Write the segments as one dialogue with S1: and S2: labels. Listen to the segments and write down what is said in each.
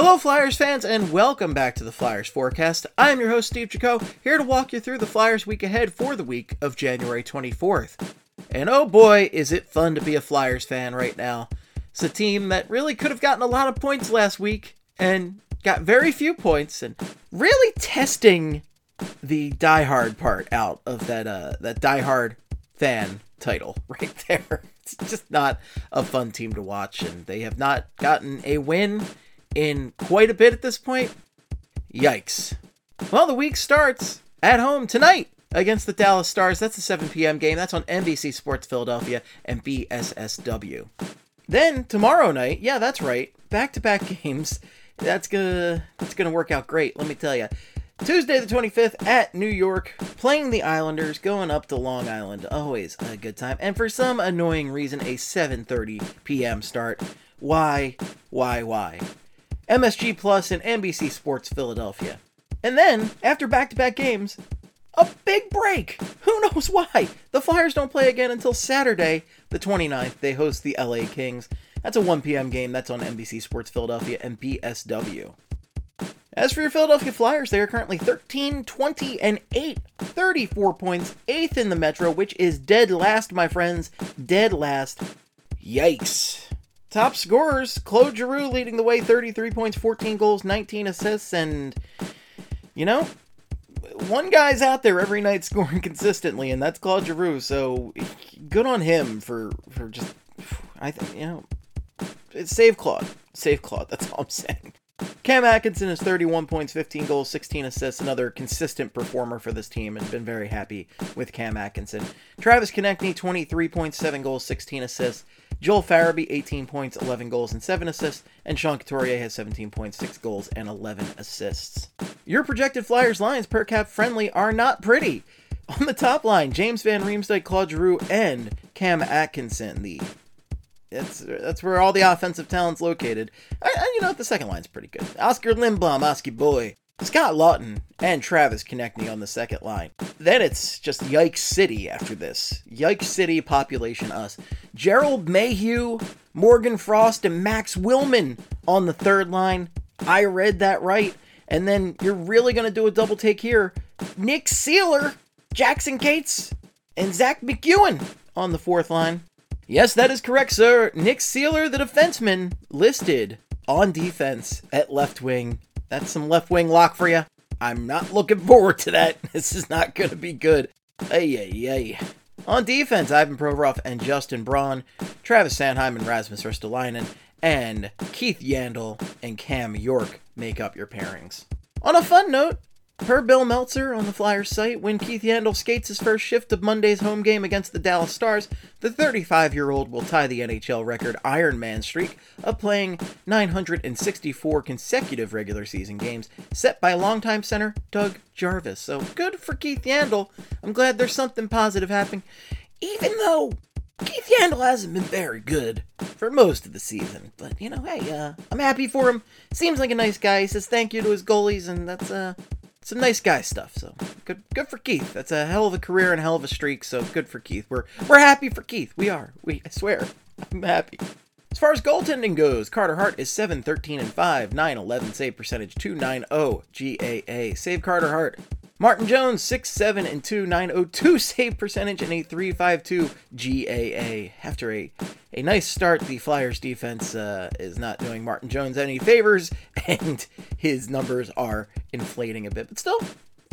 S1: Hello, Flyers fans, and welcome back to the Flyers Forecast. I am your host, Steve Jaco, here to walk you through the Flyers week ahead for the week of January 24th. And oh boy, is it fun to be a Flyers fan right now. It's a team that really could have gotten a lot of points last week and got very few points and really testing the diehard part out of that uh that diehard fan title right there. It's just not a fun team to watch and they have not gotten a win in quite a bit at this point. Yikes. Well, the week starts at home tonight against the Dallas Stars. That's a 7 p.m. game. That's on NBC Sports Philadelphia and BSSW. Then tomorrow night, yeah, that's right, back-to-back games. That's gonna that's gonna work out great. Let me tell you. Tuesday the 25th at New York, playing the Islanders, going up to Long Island. Always a good time. And for some annoying reason, a 7:30 p.m. start. Why? Why? Why? MSG Plus and NBC Sports Philadelphia. And then, after back-to-back games, a big break. Who knows why? The Flyers don't play again until Saturday, the 29th. They host the LA Kings. That's a 1 p.m. game. That's on NBC Sports Philadelphia and BSW. As for your Philadelphia Flyers, they are currently 13, 20, and 8, 34 points, 8th in the Metro, which is dead last, my friends. Dead last. Yikes. Top scorers, Claude Giroux leading the way, 33 points, 14 goals, 19 assists, and, you know, one guy's out there every night scoring consistently, and that's Claude Giroux. So good on him for for just I think you know save Claude, save Claude. That's all I'm saying. Cam Atkinson is 31 points, 15 goals, 16 assists, another consistent performer for this team, and been very happy with Cam Atkinson. Travis Konecny, 23 points, 7 goals, 16 assists. Joel Farabee, 18 points, 11 goals, and 7 assists. And Sean Couturier has 17 points, 6 goals, and 11 assists. Your projected Flyers lines per cap friendly are not pretty. On the top line, James Van Riemsdyk, Claude Giroux, and Cam Atkinson, the that's that's where all the offensive talent's located. I, you know, the second line's pretty good. Oscar Lindblom, Oski Boy, Scott Laughton and Travis Konecny on the second line. Then it's just Yikes City after this. Yikes City, population us. Gerald Mayhew, Morgan Frost, and Max Willman on the third line. I read that right. And then you're really going to do a double take here. Nick Seeler, Jackson Cates, and Zach MacEwen on the fourth line. Yes, that is correct, sir. Nick Seeler, the defenseman, listed on defense at left wing. That's some left wing lock for you. I'm not looking forward to that. This is not going to be good. Ay, ay, ay. On defense, Ivan Provorov and Justin Braun, Travis Sanheim and Rasmus Ristolainen, and Keith Yandle and Cam York make up your pairings. On a fun note, Per Bill Meltzer on the Flyers site, when Keith Yandle skates his first shift of Monday's home game against the Dallas Stars, the 35 year old will tie the NHL record Iron Man streak of playing 964 consecutive regular season games, set by longtime center Doug Jarvis. So good for Keith Yandle. I'm glad there's something positive happening, even though Keith Yandle hasn't been very good for most of the season. But, you know, hey, uh, I'm happy for him. Seems like a nice guy. He says thank you to his goalies, and that's, uh, some nice guy stuff. So good, good for Keith. That's a hell of a career and a hell of a streak. So good for Keith. We're we're happy for Keith. We are. We I swear, I'm happy. As far as goaltending goes, Carter Hart is 7 13 and 5, 9 11 save percentage, 290 GAA. Save Carter Hart. Martin Jones, 6 7 and 2, 902 save percentage, and a 352 GAA. After a, a nice start, the Flyers defense uh, is not doing Martin Jones any favors, and his numbers are inflating a bit, but still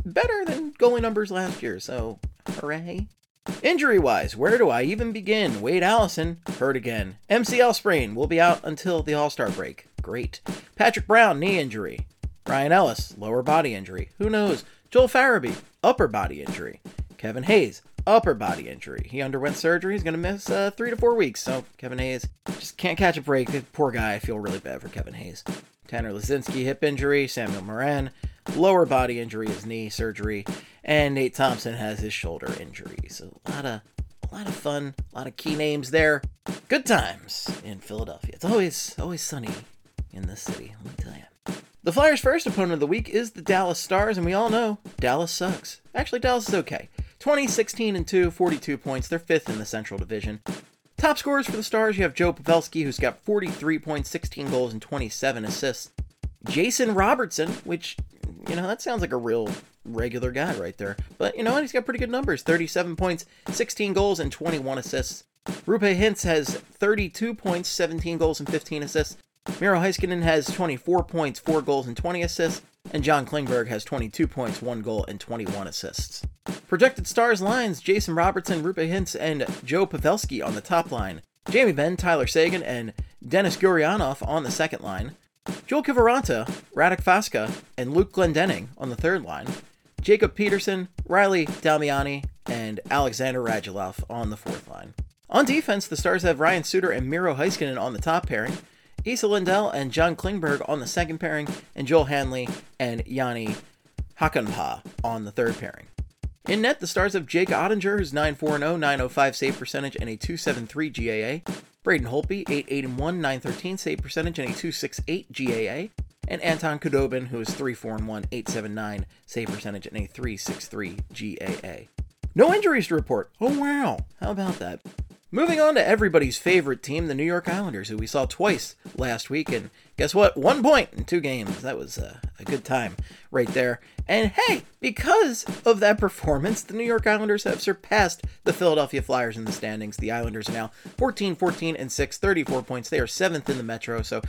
S1: better than goalie numbers last year, so hooray. Injury wise, where do I even begin? Wade Allison, hurt again. MCL sprain, will be out until the All Star break. Great. Patrick Brown, knee injury. Ryan Ellis, lower body injury. Who knows? Joel Farabee, upper body injury. Kevin Hayes, upper body injury. He underwent surgery. He's going to miss uh, three to four weeks. So Kevin Hayes just can't catch a break. Poor guy. I feel really bad for Kevin Hayes. Tanner Laczynski, hip injury. Samuel Morin, lower body injury, his knee surgery. And Nate Thompson has his shoulder injury. So a lot of a lot of fun, a lot of key names there. Good times in Philadelphia. It's always always sunny in this city. Let me tell you. The Flyers' first opponent of the week is the Dallas Stars, and we all know Dallas sucks. Actually, Dallas is okay. 20, 16, and 2, 42 points. They're fifth in the Central Division. Top scorers for the Stars, you have Joe Pavelski, who's got 43 points, 16 goals, and 27 assists. Jason Robertson, which, you know, that sounds like a real regular guy right there. But you know? He's got pretty good numbers 37 points, 16 goals, and 21 assists. Roope Hintz has 32 points, 17 goals, and 15 assists. Miro Heiskanen has 24 points, 4 goals, and 20 assists. And John Klingberg has 22 points, 1 goal, and 21 assists. Projected stars lines Jason Robertson, Roope Hintz, and Joe Pavelski on the top line. Jamie Benn, Tyler Seguin, and Denis Gurianov on the second line. Joel Kiviranta, Radek Faksa, and Luke Glendening on the third line. Jacob Peterson, Riley Damiani, and Alexander Radulov on the fourth line. On defense, the Stars have Ryan Suter and Miro Heiskanen on the top pairing, Esa Lindell and John Klingberg on the second pairing, and Joel Hanley and Jani Hakanpää on the third pairing. In net, the Stars have Jake Oettinger, who's 9-4-0, 905 save percentage, and a 273 GAA. Braden Holtby, 881, 913 save percentage, and a 268 GAA. And Anton Khudobin, who is 341, 879 save percentage, and a 363 GAA. No injuries to report. Oh, wow. How about that? Moving on to everybody's favorite team, the New York Islanders, who we saw twice last week. And guess what? One point in two games. That was a, a, good time right there. And hey, because of that performance, the New York Islanders have surpassed the Philadelphia Flyers in the standings. The Islanders are now 14, 14, and 6, 34 points. They are seventh in the Metro. So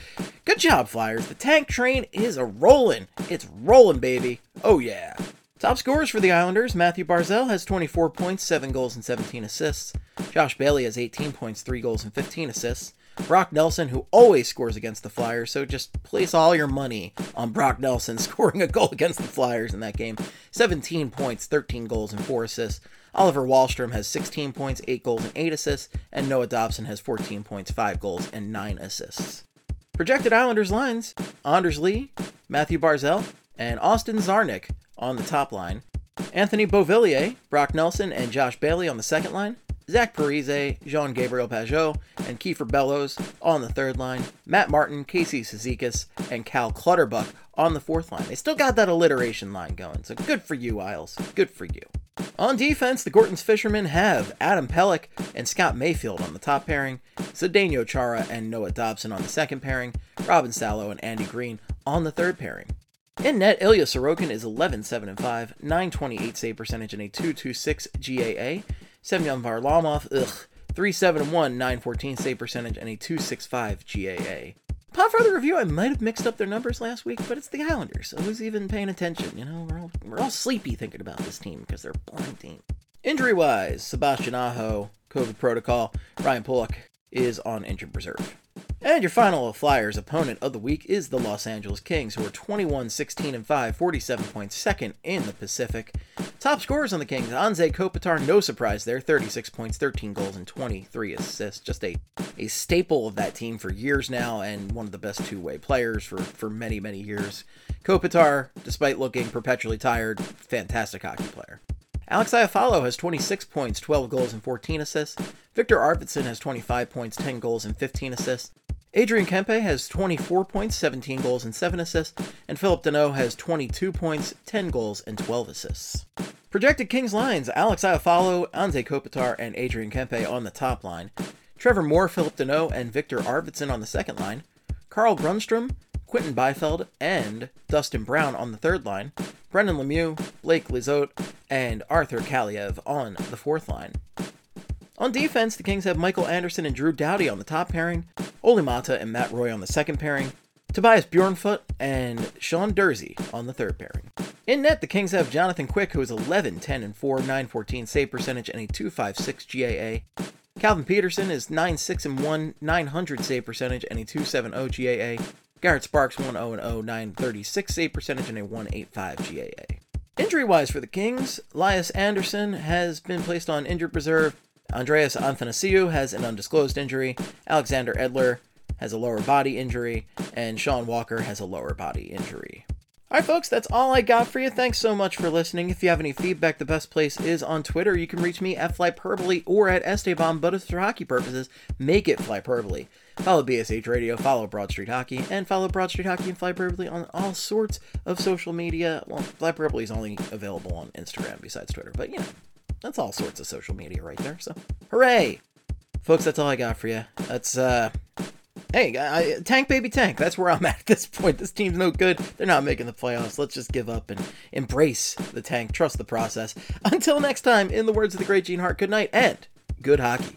S1: good job, Flyers. The tank train is a rolling. It's rolling, baby. Oh, yeah. Top scorers for the Islanders Matthew Barzal has 24 points, 7 goals, and 17 assists. Josh Bailey has 18 points, 3 goals, and 15 assists. Brock Nelson, who always scores against the Flyers, so just place all your money on Brock Nelson scoring a goal against the Flyers in that game. 17 points, 13 goals, and 4 assists. Oliver Wahlstrom has 16 points, 8 goals, and 8 assists, and Noah Dobson has 14 points, 5 goals, and 9 assists. Projected Islanders lines Anders Lee, Matthew Barzal, and Austin Czarnik on the top line. Anthony Beauvillier, Brock Nelson, and Josh Bailey on the second line. Zach Parise, Jean Gabriel Pageau, and Kiefer Bellows on the third line. Matt Martin, Casey Cizikas, and Cal Clutterbuck on the fourth line. They still got that alliteration line going, so good for you, Isles. Good for you. On defense, the Gorton's Fishermen have Adam Pelech and Scott Mayfield on the top pairing, Zdeno Chara and Noah Dobson on the second pairing, Robin Salo and Andy Greene on the third pairing. In net, Ilya Sorokin is 11 7 and 5, 928 save percentage, and a 226 GAA. Semyon Varlamov, ugh, 3 7 1, 914 save percentage, and a 265 GAA. Upon further review, I might have mixed up their numbers last week, but it's the Islanders, so who's even paying attention? You know, we're all, we're all sleepy thinking about this team because they're a boring team. Injury wise, Sebastian Aho, COVID protocol, Ryan Pulock is on injured reserve. And your final Flyers opponent of the week is the Los Angeles Kings, who are 21 16 and 5, 47 points, second in the Pacific. Top scorers on the Kings Anze Kopitar, no surprise there, 36 points, 13 goals, and 23 assists. Just a, a staple of that team for years now, and one of the best two way players for, for many, many years. Kopitar, despite looking perpetually tired, fantastic hockey player. Alex Iafallo has 26 points, 12 goals, and 14 assists. Viktor Arvidsson has 25 points, 10 goals, and 15 assists. Adrian Kempe has 24 points, 17 goals, and 7 assists, and Phillip Danault has 22 points, 10 goals, and 12 assists. Projected Kings lines Alex Iafallo, Anze Kopitar, and Adrian Kempe on the top line, Trevor Moore, Phillip Danault, and Viktor Arvidsson on the second line, Carl Grundstrom, Quinton Byfield, and Dustin Brown on the third line, Brendan Lemieux, Blake Lizotte, and Arthur Kaliyev on the fourth line. On defense, the Kings have Michael Anderson and Drew Doughty on the top pairing, Olli Maatta and Matt Roy on the second pairing, Tobias Bjornfot and Sean Durzi on the third pairing. In net, the Kings have Jonathan Quick, who is 11, 10, and 4, 914 save percentage, and a 256 GAA. Calvin Petersen is 9, 6, and 1, 900 save percentage, and a 270 GAA. Garrett Sparks 1 0 0, 936 save percentage, and a 185 GAA. Injury wise for the Kings, Lias Andersson has been placed on injured reserve. Andreas Athanasiou has an undisclosed injury. Alexander Edler has a lower body injury. And Sean Walker has a lower body injury. Alright, folks, that's all I got for you. Thanks so much for listening. If you have any feedback, the best place is on Twitter. You can reach me at Flyperbole or at Esteban, but for hockey purposes, make it Flyperbole. Follow BSH Radio, follow Broad Street Hockey, and follow Broad Street Hockey and Flyperbole on all sorts of social media. Well, Flyperbole is only available on Instagram besides Twitter, but you know, that's all sorts of social media right there. So, hooray! Folks, that's all I got for you. Let's, uh, hey, I, tank baby tank. That's where I'm at at this point. This team's no good. They're not making the playoffs. Let's just give up and embrace the tank. Trust the process. Until next time, in the words of the great Gene Hart, good night and good hockey.